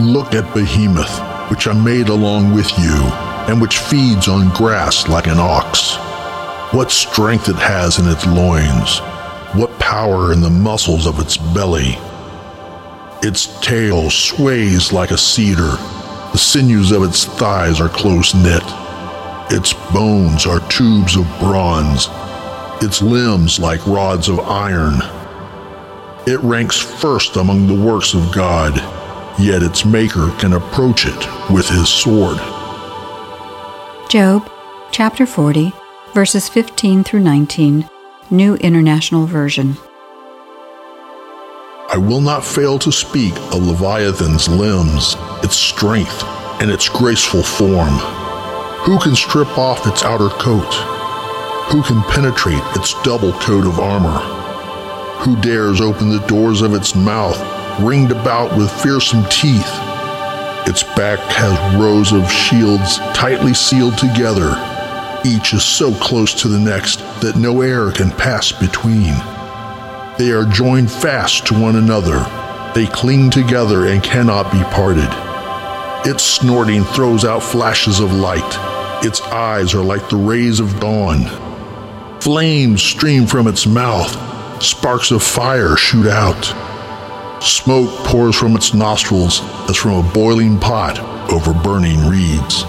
Look at Behemoth, which I made along with you, and which feeds on grass like an ox. What strength it has in its loins, what power in the muscles of its belly. Its tail sways like a cedar, the sinews of its thighs are close knit. Its bones are tubes of bronze, its limbs like rods of iron. It ranks first among the works of God, yet its maker can approach it with his sword. Job chapter 40, verses 15 through 19, New International Version. I will not fail to speak of Leviathan's limbs, its strength, and its graceful form. Who can strip off its outer coat? Who can penetrate its double coat of armor? Who dares open the doors of its mouth, ringed about with fearsome teeth? Its back has rows of shields tightly sealed together. Each is so close to the next that no air can pass between. They are joined fast to one another. They cling together and cannot be parted. Its snorting throws out flashes of light. Its eyes are like the rays of dawn. Flames stream from its mouth. Sparks of fire shoot out. Smoke pours from its nostrils as from a boiling pot over burning reeds.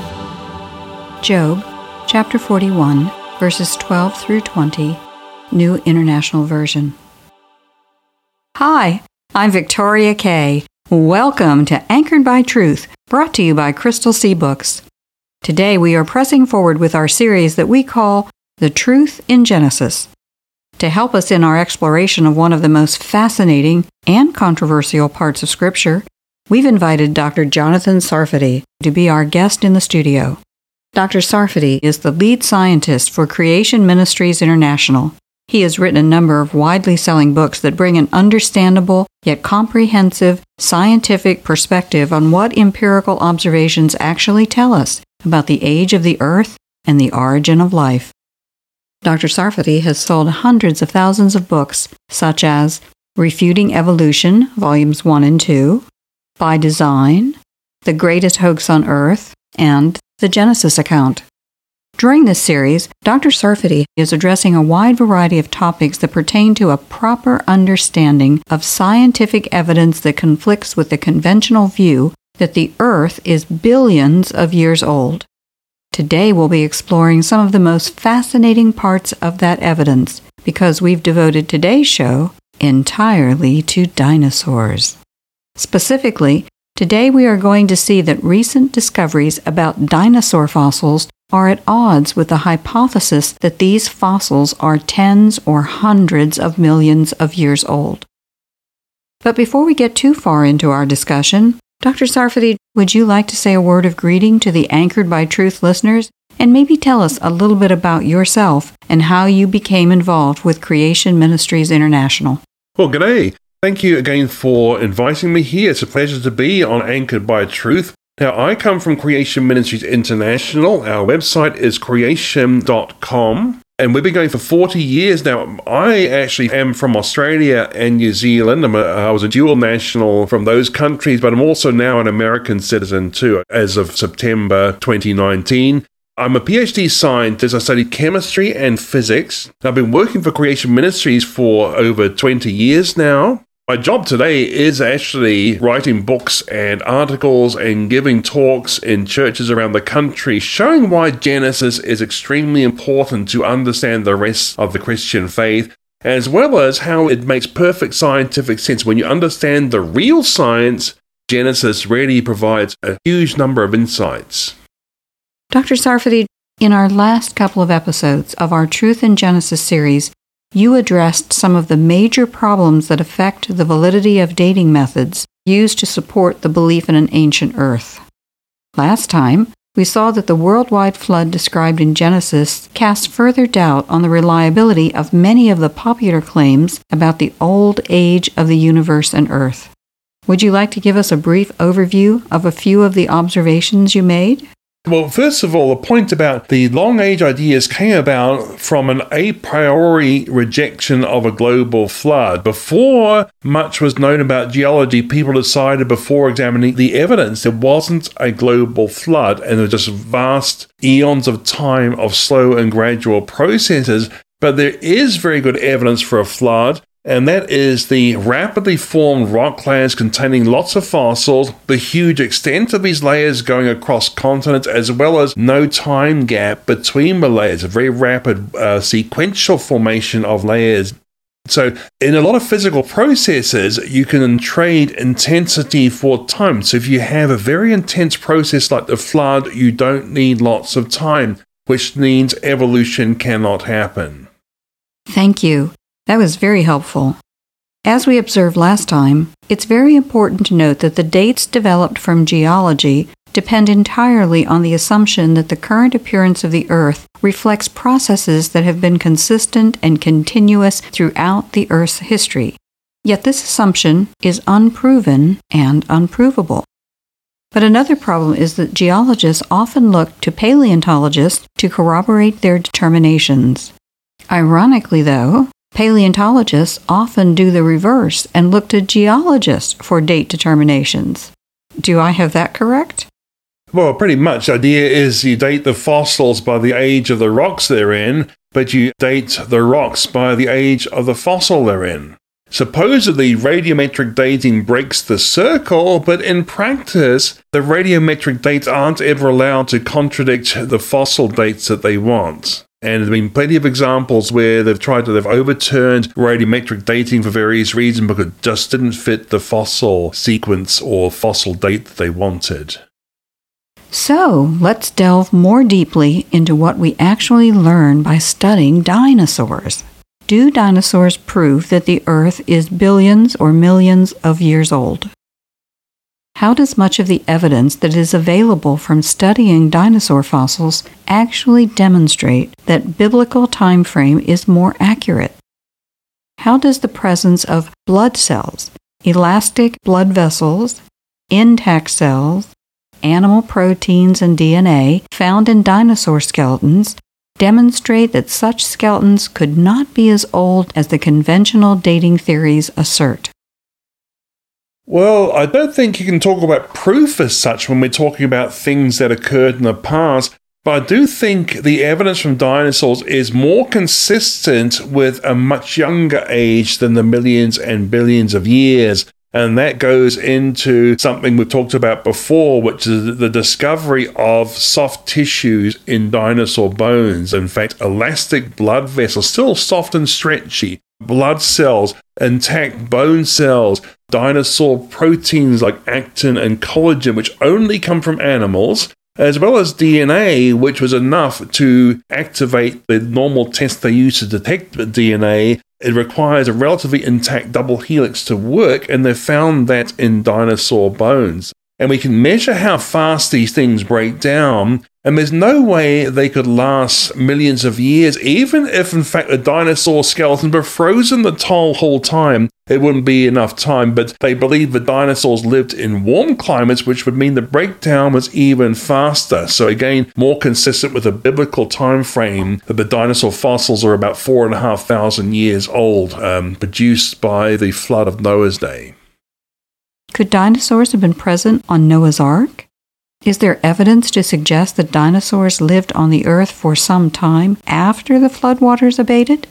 Job chapter 41, verses 12 through 20, New International Version. Hi, I'm Victoria Kay. Welcome to Anchored by Truth, brought to you by Crystal Sea Books. Today we are pressing forward with our series that we call The Truth in Genesis. To help us in our exploration of one of the most fascinating and controversial parts of Scripture, we've invited Dr. Jonathan Sarfati to be our guest in the studio. Dr. Sarfati is the lead scientist for Creation Ministries International he has written a number of widely selling books that bring an understandable yet comprehensive scientific perspective on what empirical observations actually tell us about the age of the earth and the origin of life. Dr. Sarfati has sold hundreds of thousands of books, such as Refuting Evolution, Volumes 1 and 2, By Design, The Greatest Hoax on Earth, and The Genesis Account. During this series, Dr. Sarfati is addressing a wide variety of topics that pertain to a proper understanding of scientific evidence that conflicts with the conventional view that the Earth is billions of years old. Today we'll be exploring some of the most fascinating parts of that evidence because we've devoted today's show entirely to dinosaurs. Specifically, today we are going to see that recent discoveries about dinosaur fossils are at odds with the hypothesis that these fossils are tens or hundreds of millions of years old. But before we get too far into our discussion, Dr. Sarfati, would you like to say a word of greeting to the Anchored by Truth listeners and maybe tell us a little bit about yourself and how you became involved with Creation Ministries International? Well, g'day. Thank you again for inviting me here. It's a pleasure to be on Anchored by Truth. Now, I come from Creation Ministries International. Our website is creation.com. And we've been going for 40 years now. I actually am from Australia and New Zealand. A, i was a dual national from those countries, but I'm also now an American citizen too, as of September 2019. I'm a PhD scientist. I studied chemistry and physics. I've been working for Creation Ministries for over 20 years now. My job today is actually writing books and articles and giving talks in churches around the country, showing why Genesis is extremely important to understand the rest of the Christian faith, as well as how it makes perfect scientific sense. When you understand the real science, Genesis really provides a huge number of insights. Dr. Sarfati, in our last couple of episodes of our Truth in Genesis series, you addressed some of the major problems that affect the validity of dating methods used to support the belief in an ancient Earth. Last time, we saw that the worldwide flood described in Genesis cast further doubt on the reliability of many of the popular claims about the old age of the universe and Earth. Would you like to give us a brief overview of a few of the observations you made? Well, first of all, the point about the long age ideas came about from an a priori rejection of a global flood. Before much was known about geology, people decided before examining the evidence there wasn't a global flood and there were just vast eons of time of slow and gradual processes. But there is very good evidence for a flood and that is the rapidly formed rock layers containing lots of fossils, the huge extent of these layers going across continents, as well as no time gap between the layers, a very rapid uh, sequential formation of layers. So, in a lot of physical processes, you can trade intensity for time. So, if you have a very intense process like the flood, you don't need lots of time, which means evolution cannot happen. Thank you. That was very helpful. As we observed last time, it's very important to note that the dates developed from geology depend entirely on the assumption that the current appearance of the Earth reflects processes that have been consistent and continuous throughout the Earth's history. Yet this assumption is unproven and unprovable. But another problem is that geologists often look to paleontologists to corroborate their determinations. Ironically, though, Paleontologists often do the reverse and look to geologists for date determinations. Do I have that correct? Well, pretty much. The idea is you date the fossils by the age of the rocks they're in, but you date the rocks by the age of the fossil they're in. Supposedly, radiometric dating breaks the circle, but in practice, the radiometric dates aren't ever allowed to contradict the fossil dates that they want. And there's been plenty of examples where they've tried to, they've overturned radiometric dating for various reasons because it just didn't fit the fossil sequence or fossil date that they wanted. So let's delve more deeply into what we actually learn by studying dinosaurs. Do dinosaurs prove that the Earth is billions or millions of years old? How does much of the evidence that is available from studying dinosaur fossils actually demonstrate that biblical time frame is more accurate? How does the presence of blood cells, elastic blood vessels, intact cells, animal proteins and DNA found in dinosaur skeletons demonstrate that such skeletons could not be as old as the conventional dating theories assert? Well, I don't think you can talk about proof as such when we're talking about things that occurred in the past, but I do think the evidence from dinosaurs is more consistent with a much younger age than the millions and billions of years. And that goes into something we've talked about before, which is the discovery of soft tissues in dinosaur bones. In fact, elastic blood vessels, still soft and stretchy, blood cells, intact bone cells, dinosaur proteins like actin and collagen, which only come from animals, as well as DNA, which was enough to activate the normal test they use to detect DNA. It requires a relatively intact double helix to work, and they found that in dinosaur bones. And we can measure how fast these things break down and there's no way they could last millions of years, even if, in fact, the dinosaur skeletons were frozen the whole time. It wouldn't be enough time, but they believe the dinosaurs lived in warm climates, which would mean the breakdown was even faster. So, again, more consistent with the biblical time frame that the dinosaur fossils are about four and a half thousand years old, um, produced by the flood of Noah's day. Could dinosaurs have been present on Noah's Ark? Is there evidence to suggest that dinosaurs lived on the Earth for some time after the floodwaters abated?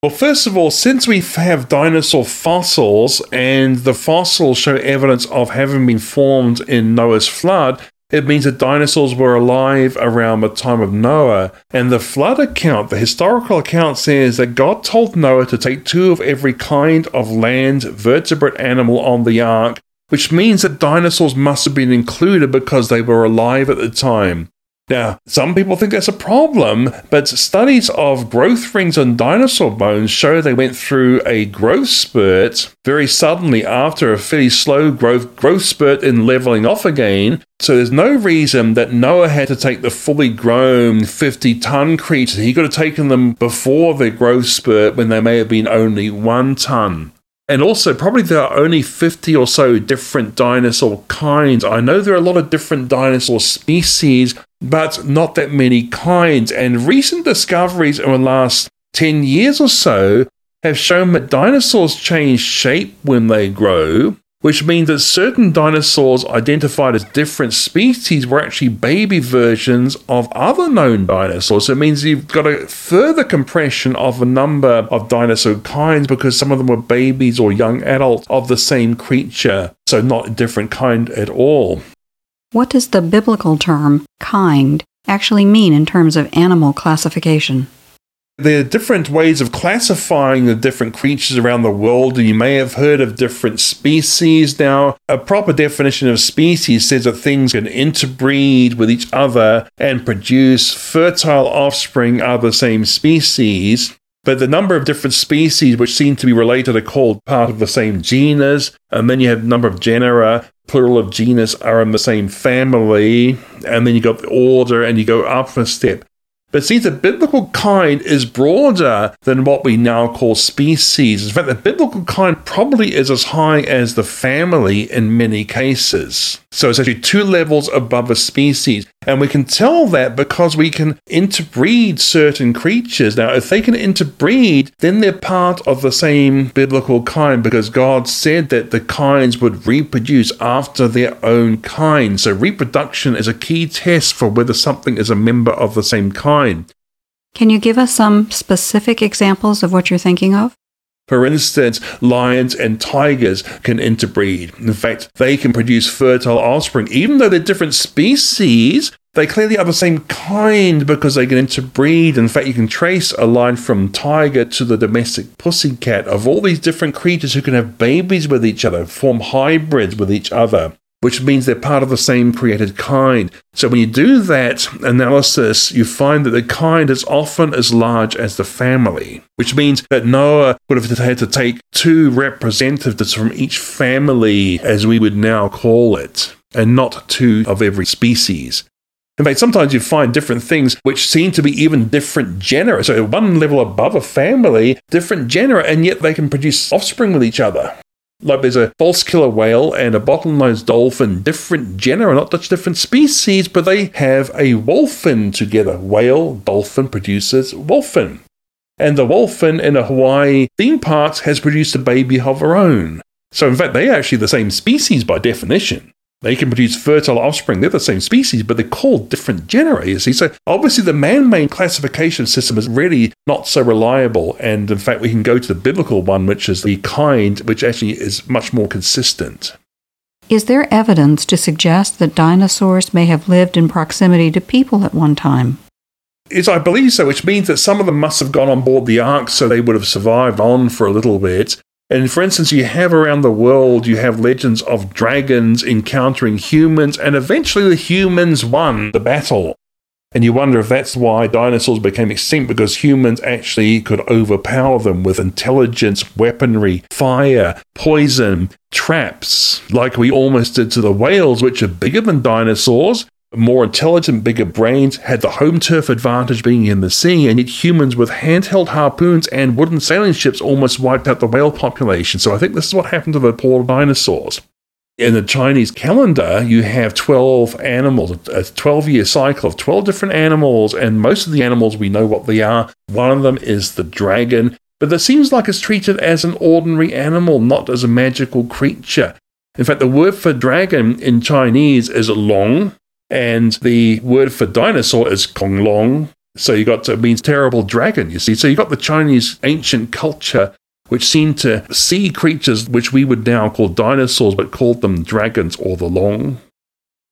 Well, first of all, since we have dinosaur fossils and the fossils show evidence of having been formed in Noah's flood, it means that dinosaurs were alive around the time of Noah. And the flood account, the historical account says that God told Noah to take two of every kind of land vertebrate animal on the ark which means that dinosaurs must have been included because they were alive at the time. Now, some people think that's a problem, but studies of growth rings on dinosaur bones show they went through a growth spurt very suddenly after a fairly slow growth growth spurt in leveling off again. So there's no reason that Noah had to take the fully grown 50 ton creature. He could have taken them before the growth spurt when they may have been only one ton. And also, probably there are only 50 or so different dinosaur kinds. I know there are a lot of different dinosaur species, but not that many kinds. And recent discoveries in the last 10 years or so have shown that dinosaurs change shape when they grow which means that certain dinosaurs identified as different species were actually baby versions of other known dinosaurs. So it means you've got a further compression of a number of dinosaur kinds because some of them were babies or young adults of the same creature, so not a different kind at all. What does the biblical term kind actually mean in terms of animal classification? There are different ways of classifying the different creatures around the world, and you may have heard of different species. Now, a proper definition of species says that things can interbreed with each other and produce fertile offspring of the same species. But the number of different species which seem to be related are called part of the same genus, and then you have number of genera, plural of genus, are in the same family, and then you got the order, and you go up a step. But see, the biblical kind is broader than what we now call species. In fact, the biblical kind probably is as high as the family in many cases. So it's actually two levels above a species. And we can tell that because we can interbreed certain creatures. Now, if they can interbreed, then they're part of the same biblical kind because God said that the kinds would reproduce after their own kind. So reproduction is a key test for whether something is a member of the same kind. Can you give us some specific examples of what you're thinking of? For instance, lions and tigers can interbreed. In fact, they can produce fertile offspring. Even though they're different species, they clearly are the same kind because they can interbreed. In fact, you can trace a line from tiger to the domestic pussycat of all these different creatures who can have babies with each other, form hybrids with each other which means they're part of the same created kind. So when you do that analysis, you find that the kind is often as large as the family, which means that Noah would have had to take two representatives from each family, as we would now call it, and not two of every species. In fact, sometimes you find different things which seem to be even different genera. So, one level above a family, different genera, and yet they can produce offspring with each other. Like there's a false killer whale and a bottlenose dolphin, different genera, not such different species, but they have a wholphin together. Whale, dolphin produces wholphin. And the wholphin in a Hawaii theme park has produced a baby of her own. So in fact, they're actually the same species by definition. They can produce fertile offspring. They're the same species, but they're called different genera, you see. So obviously the man-made classification system is really not so reliable. And in fact, we can go to the biblical one, which is the kind, which actually is much more consistent. Is there evidence to suggest that dinosaurs may have lived in proximity to people at one time? Is I believe so, which means that some of them must have gone on board the ark so they would have survived on for a little bit. And for instance, you have around the world, you have legends of dragons encountering humans, and eventually the humans won the battle. And you wonder if that's why dinosaurs became extinct because humans actually could overpower them with intelligence, weaponry, fire, poison, traps, like we almost did to the whales, which are bigger than dinosaurs, more intelligent, bigger brains had the home turf advantage being in the sea, and yet humans with handheld harpoons and wooden sailing ships almost wiped out the whale population. So I think this is what happened to the poor dinosaurs. In the Chinese calendar, you have 12 animals, a 12 year cycle of 12 different animals, and most of the animals we know what they are. One of them is the dragon, but it seems like it's treated as an ordinary animal, not as a magical creature. In fact, the word for dragon in Chinese is long, and the word for dinosaur is Konglong. So you got it means terrible dragon, you see. So you got the Chinese ancient culture which seemed to see creatures which we would now call dinosaurs, but called them dragons or the long.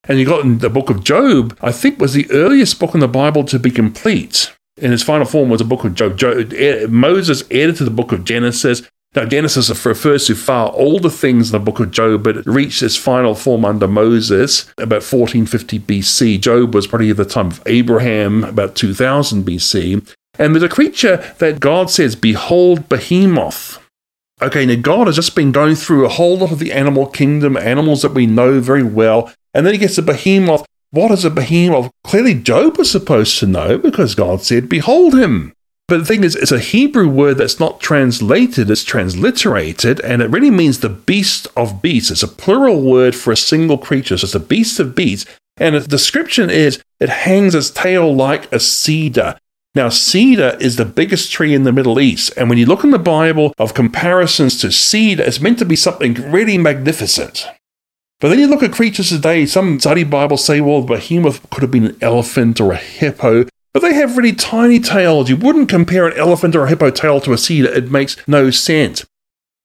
And you got in the book of Job, I think was the earliest book in the Bible to be complete. In its final form was a book of Job. Job eh, Moses edited the book of Genesis, Now, Genesis refers to far older things in the book of Job, but it reached its final form under Moses about 1450 BC. Job was probably at the time of Abraham, about 2000 BC. And there's a creature that God says, Behold, Behemoth. Okay, now God has just been going through a whole lot of the animal kingdom, animals that we know very well. And then he gets a Behemoth. What is a behemoth? Clearly, Job was supposed to know because God said, Behold him. But the thing is, it's a Hebrew word that's not translated, it's transliterated, and it really means the beast of beasts. It's a plural word for a single creature. So it's a beast of beasts. And the description is it hangs its tail like a cedar. Now, cedar is the biggest tree in the Middle East. And when you look in the Bible of comparisons to cedar, it's meant to be something really magnificent. But then you look at creatures today, some study Bibles say, well, the behemoth could have been an elephant or a hippo. But they have really tiny tails. You wouldn't compare an elephant or a hippo tail to a cedar. It makes no sense.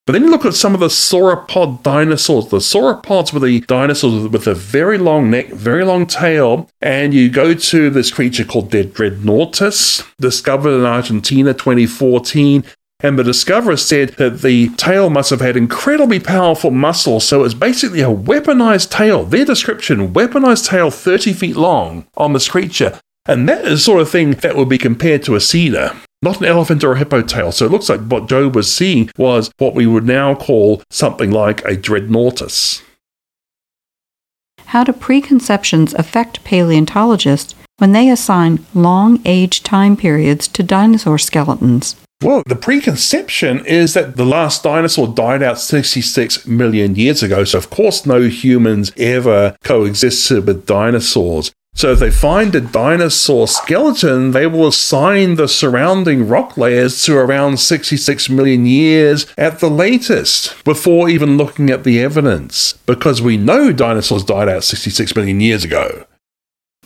But then you look at some of the sauropod dinosaurs. The sauropods were the dinosaurs with a very long neck, very long tail. And you go to this creature called Dreadnoughtus, discovered in Argentina 2014. And the discoverer said that the tail must have had incredibly powerful muscles, so it's basically a weaponized tail. Their description, weaponized tail 30 feet long on this creature. And that is the sort of thing that would be compared to a cedar, not an elephant or a hippo tail. So it looks like what Job was seeing was what we would now call something like a dreadnoughtus. How do preconceptions affect paleontologists when they assign long age time periods to dinosaur skeletons? Well, the preconception is that the last dinosaur died out 66 million years ago, so of course no humans ever coexisted with dinosaurs. So if they find a dinosaur skeleton, they will assign the surrounding rock layers to around 66 million years at the latest, before even looking at the evidence, because we know dinosaurs died out 66 million years ago.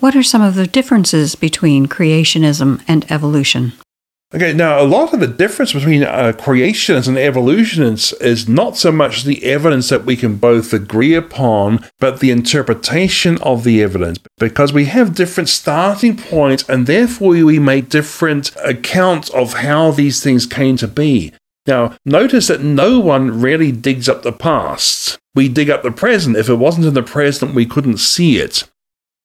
What are some of the differences between creationism and evolution? Okay, now a lot of the difference between uh, creationists and evolutionists is not so much the evidence that we can both agree upon, but the interpretation of the evidence. Because we have different starting points, and therefore we make different accounts of how these things came to be. Now, notice that no one really digs up the past. We dig up the present. If it wasn't in the present, we couldn't see it.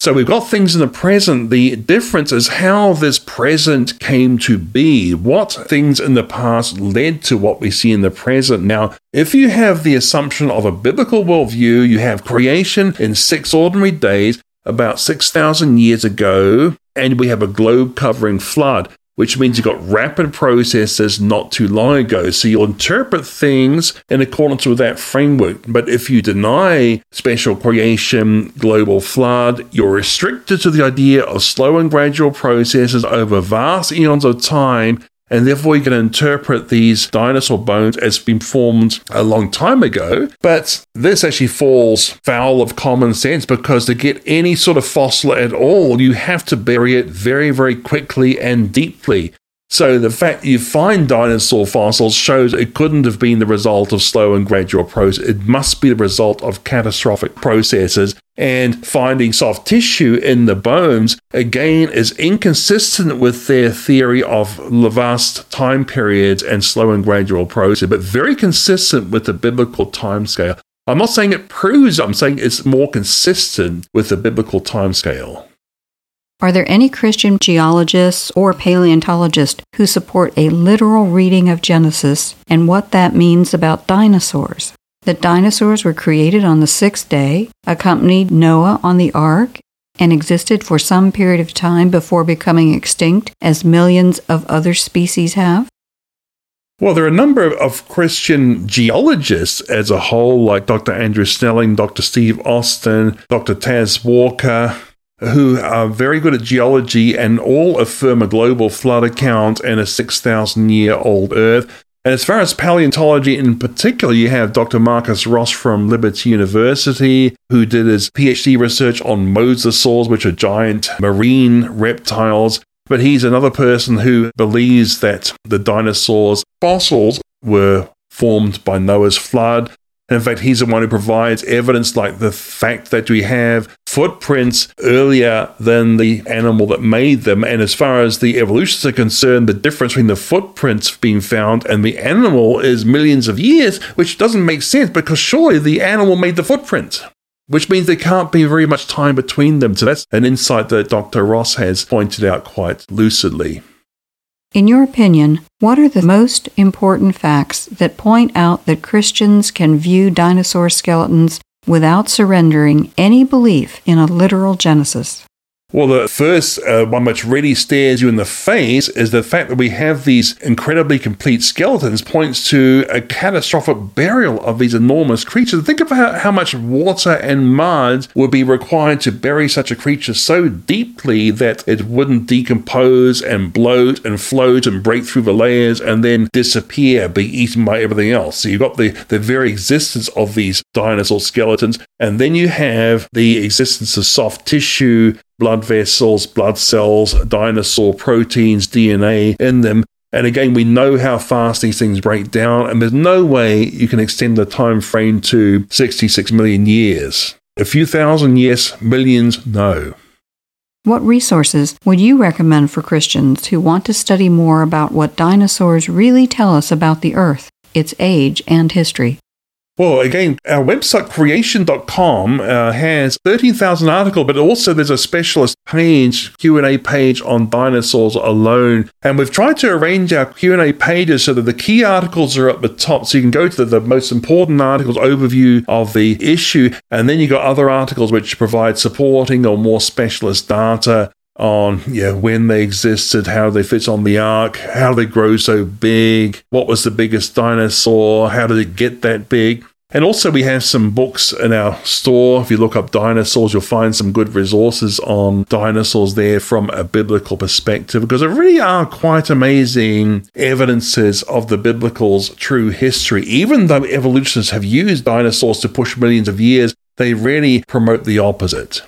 So we've got things in the present. The difference is how this present came to be. What things in the past led to what we see in the present. Now, if you have the assumption of a biblical worldview, you have creation in six ordinary days about 6,000 years ago, and we have a globe covering flood which means you've got rapid processes not too long ago. So you'll interpret things in accordance with that framework. But if you deny special creation, global flood, you're restricted to the idea of slow and gradual processes over vast eons of time and therefore you can interpret these dinosaur bones as being formed a long time ago. But this actually falls foul of common sense because to get any sort of fossil at all, you have to bury it very, very quickly and deeply. So the fact you find dinosaur fossils shows it couldn't have been the result of slow and gradual process. It must be the result of catastrophic processes. And finding soft tissue in the bones again is inconsistent with their theory of vast time periods and slow and gradual process, but very consistent with the biblical timescale. I'm not saying it proves, I'm saying it's more consistent with the biblical timescale. Are there any Christian geologists or paleontologists who support a literal reading of Genesis and what that means about dinosaurs? That dinosaurs were created on the sixth day, accompanied Noah on the ark, and existed for some period of time before becoming extinct, as millions of other species have? Well, there are a number of Christian geologists as a whole, like Dr. Andrew Snelling, Dr. Steve Austin, Dr. Tas Walker, who are very good at geology and all affirm a global flood account and a 6,000 year old Earth. And as far as paleontology in particular, you have Dr. Marcus Ross from Liberty University, who did his PhD research on mosasaurs, which are giant marine reptiles. But he's another person who believes that the dinosaurs' fossils were formed by Noah's flood And in fact, he's the one who provides evidence like the fact that we have footprints earlier than the animal that made them. And as far as the evolutionists are concerned, the difference between the footprints being found and the animal is millions of years, which doesn't make sense because surely the animal made the footprint which means there can't be very much time between them. So that's an insight that Dr. Ross has pointed out quite lucidly. In your opinion, what are the most important facts that point out that Christians can view dinosaur skeletons without surrendering any belief in a literal Genesis? Well, the first uh, one which really stares you in the face is the fact that we have these incredibly complete skeletons points to a catastrophic burial of these enormous creatures. Think about how much water and mud would be required to bury such a creature so deeply that it wouldn't decompose and bloat and float and break through the layers and then disappear, be eaten by everything else. So you've got the, the very existence of these dinosaur skeletons, and then you have the existence of soft tissue blood vessels, blood cells, dinosaur proteins, DNA in them. And again, we know how fast these things break down, and there's no way you can extend the time frame to 66 million years. A few thousand, yes. Millions, no. What resources would you recommend for Christians who want to study more about what dinosaurs really tell us about the Earth, its age, and history? Well, again, our website creation.com uh, has 13,000 articles, but also there's a specialist page, Q&A page on dinosaurs alone. And we've tried to arrange our Q&A pages so that the key articles are at the top. So you can go to the, the most important articles, overview of the issue, and then you've got other articles which provide supporting or more specialist data on yeah when they existed, how they fit on the ark, how they grow so big, what was the biggest dinosaur, how did it get that big. And also, we have some books in our store. If you look up dinosaurs, you'll find some good resources on dinosaurs there from a biblical perspective, because there really are quite amazing evidences of the biblical's true history. Even though evolutionists have used dinosaurs to push millions of years, they really promote the opposite.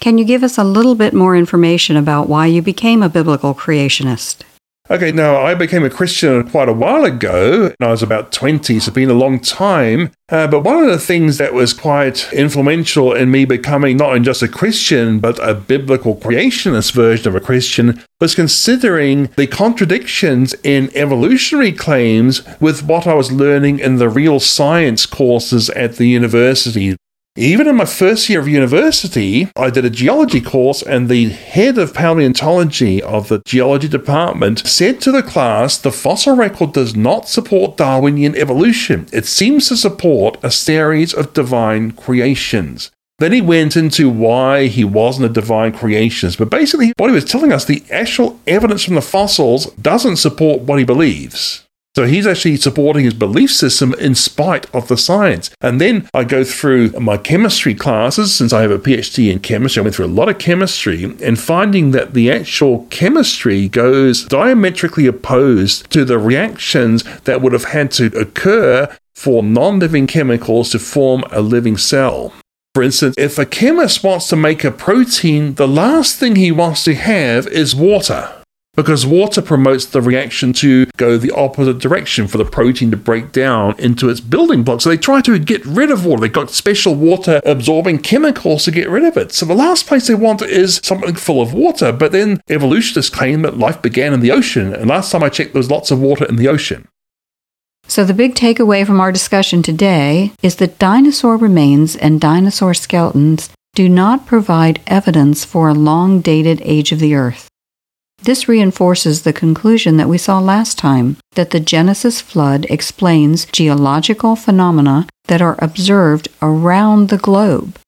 Can you give us a little bit more information about why you became a biblical creationist? Okay, now I became a Christian quite a while ago. and I was about 20, so it's been a long time. Uh, but one of the things that was quite influential in me becoming not just a Christian, but a biblical creationist version of a Christian was considering the contradictions in evolutionary claims with what I was learning in the real science courses at the university. Even in my first year of university, I did a geology course, and the head of paleontology of the geology department said to the class the fossil record does not support Darwinian evolution. It seems to support a series of divine creations. Then he went into why he wasn't a divine creationist, but basically, what he was telling us the actual evidence from the fossils doesn't support what he believes. So he's actually supporting his belief system in spite of the science. And then I go through my chemistry classes, since I have a PhD in chemistry, I went through a lot of chemistry and finding that the actual chemistry goes diametrically opposed to the reactions that would have had to occur for non living chemicals to form a living cell. For instance, if a chemist wants to make a protein, the last thing he wants to have is water because water promotes the reaction to go the opposite direction for the protein to break down into its building blocks. So they try to get rid of water. They've got special water absorbing chemicals to get rid of it. So the last place they want is something full of water. But then evolutionists claim that life began in the ocean. And last time I checked, there was lots of water in the ocean. So, the big takeaway from our discussion today is that dinosaur remains and dinosaur skeletons do not provide evidence for a long dated age of the Earth. This reinforces the conclusion that we saw last time that the Genesis flood explains geological phenomena that are observed around the globe.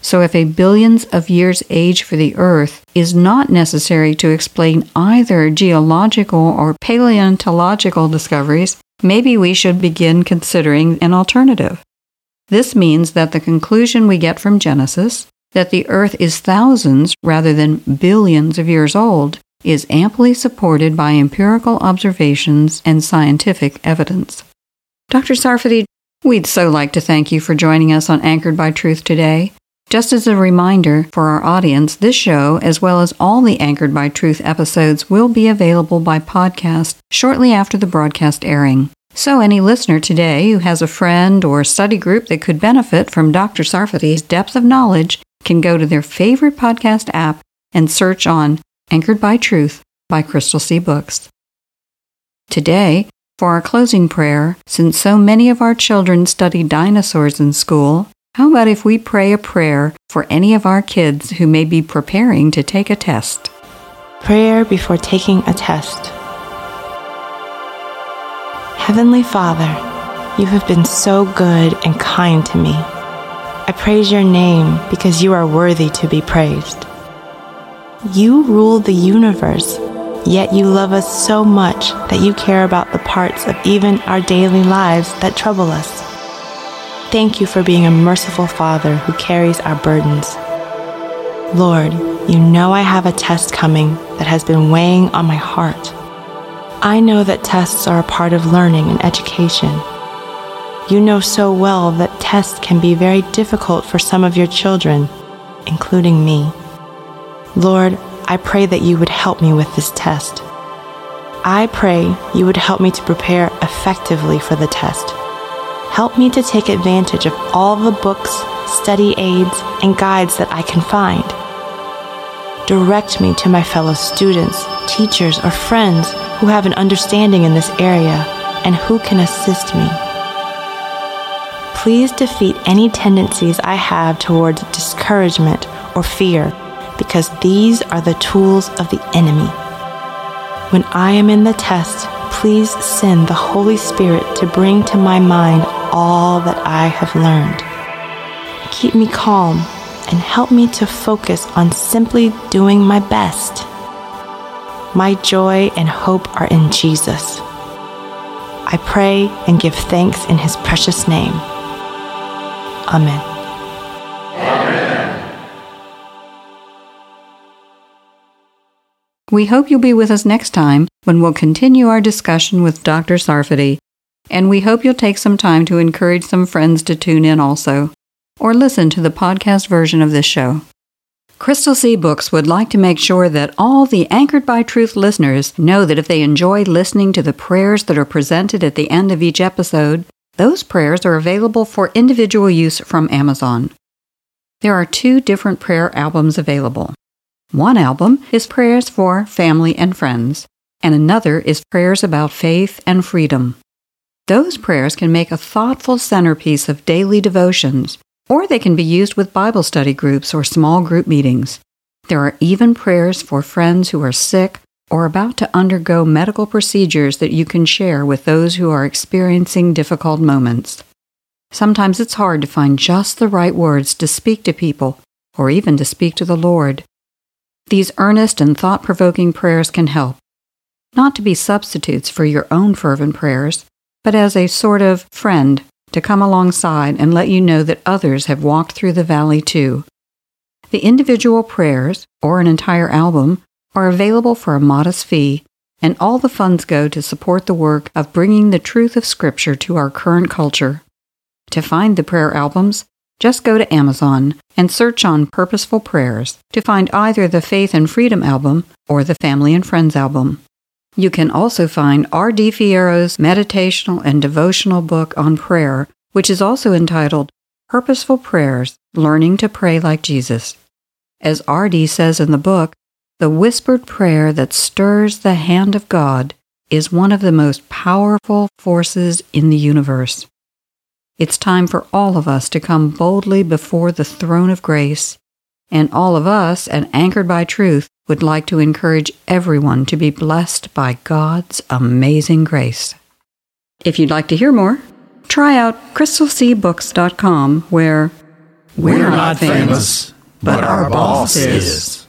So, if a billions of years age for the Earth is not necessary to explain either geological or paleontological discoveries, maybe we should begin considering an alternative. This means that the conclusion we get from Genesis, that the Earth is thousands rather than billions of years old, is amply supported by empirical observations and scientific evidence. Dr. Sarfati, we'd so like to thank you for joining us on Anchored by Truth today. Just as a reminder for our audience, this show, as well as all the Anchored by Truth episodes, will be available by podcast shortly after the broadcast airing. So, any listener today who has a friend or study group that could benefit from Dr. Sarfati's depth of knowledge can go to their favorite podcast app and search on Anchored by Truth by Crystal Sea Books. Today, for our closing prayer, since so many of our children study dinosaurs in school, how about if we pray a prayer for any of our kids who may be preparing to take a test? Prayer before taking a test. Heavenly Father, you have been so good and kind to me. I praise your name because you are worthy to be praised. You rule the universe, yet you love us so much that you care about the parts of even our daily lives that trouble us. Thank you for being a merciful Father who carries our burdens. Lord, you know I have a test coming that has been weighing on my heart. I know that tests are a part of learning and education. You know so well that tests can be very difficult for some of your children, including me. Lord, I pray that you would help me with this test. I pray you would help me to prepare effectively for the test. Help me to take advantage of all the books, study aids, and guides that I can find. Direct me to my fellow students, teachers, or friends who have an understanding in this area and who can assist me. Please defeat any tendencies I have towards discouragement or fear because these are the tools of the enemy. When I am in the test, please send the Holy Spirit to bring to my mind all that I have learned. Keep me calm and help me to focus on simply doing my best. My joy and hope are in Jesus. I pray and give thanks in his precious name. Amen. We hope you'll be with us next time when we'll continue our discussion with Dr. Sarfati, and we hope you'll take some time to encourage some friends to tune in also, or listen to the podcast version of this show. Crystal Sea Books would like to make sure that all the Anchored by Truth listeners know that if they enjoy listening to the prayers that are presented at the end of each episode, those prayers are available for individual use from Amazon. There are two different prayer albums available. One album is prayers for family and friends, and another is prayers about faith and freedom. Those prayers can make a thoughtful centerpiece of daily devotions or they can be used with Bible study groups or small group meetings. There are even prayers for friends who are sick or about to undergo medical procedures that you can share with those who are experiencing difficult moments. Sometimes it's hard to find just the right words to speak to people or even to speak to the Lord. These earnest and thought provoking prayers can help, not to be substitutes for your own fervent prayers, but as a sort of friend to come alongside and let you know that others have walked through the valley too. The individual prayers, or an entire album, are available for a modest fee, and all the funds go to support the work of bringing the truth of Scripture to our current culture. To find the prayer albums, just go to Amazon and search on Purposeful Prayers to find either the Faith and Freedom album or the Family and Friends album. You can also find R.D. Fierro's meditational and devotional book on prayer, which is also entitled Purposeful Prayers Learning to Pray Like Jesus. As R.D. says in the book, the whispered prayer that stirs the hand of God is one of the most powerful forces in the universe. It's time for all of us to come boldly before the throne of grace, and all of us, and anchored by truth, would like to encourage everyone to be blessed by God's amazing grace. If you'd like to hear more, try out crystalseabooks.com where we're, we're not famous, but our boss is.